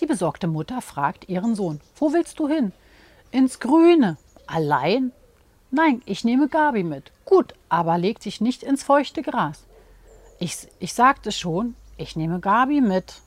Die besorgte Mutter fragt ihren Sohn, wo willst du hin? Ins Grüne. Allein? Nein, ich nehme Gabi mit. Gut, aber leg dich nicht ins feuchte Gras. Ich, ich sagte schon, ich nehme Gabi mit.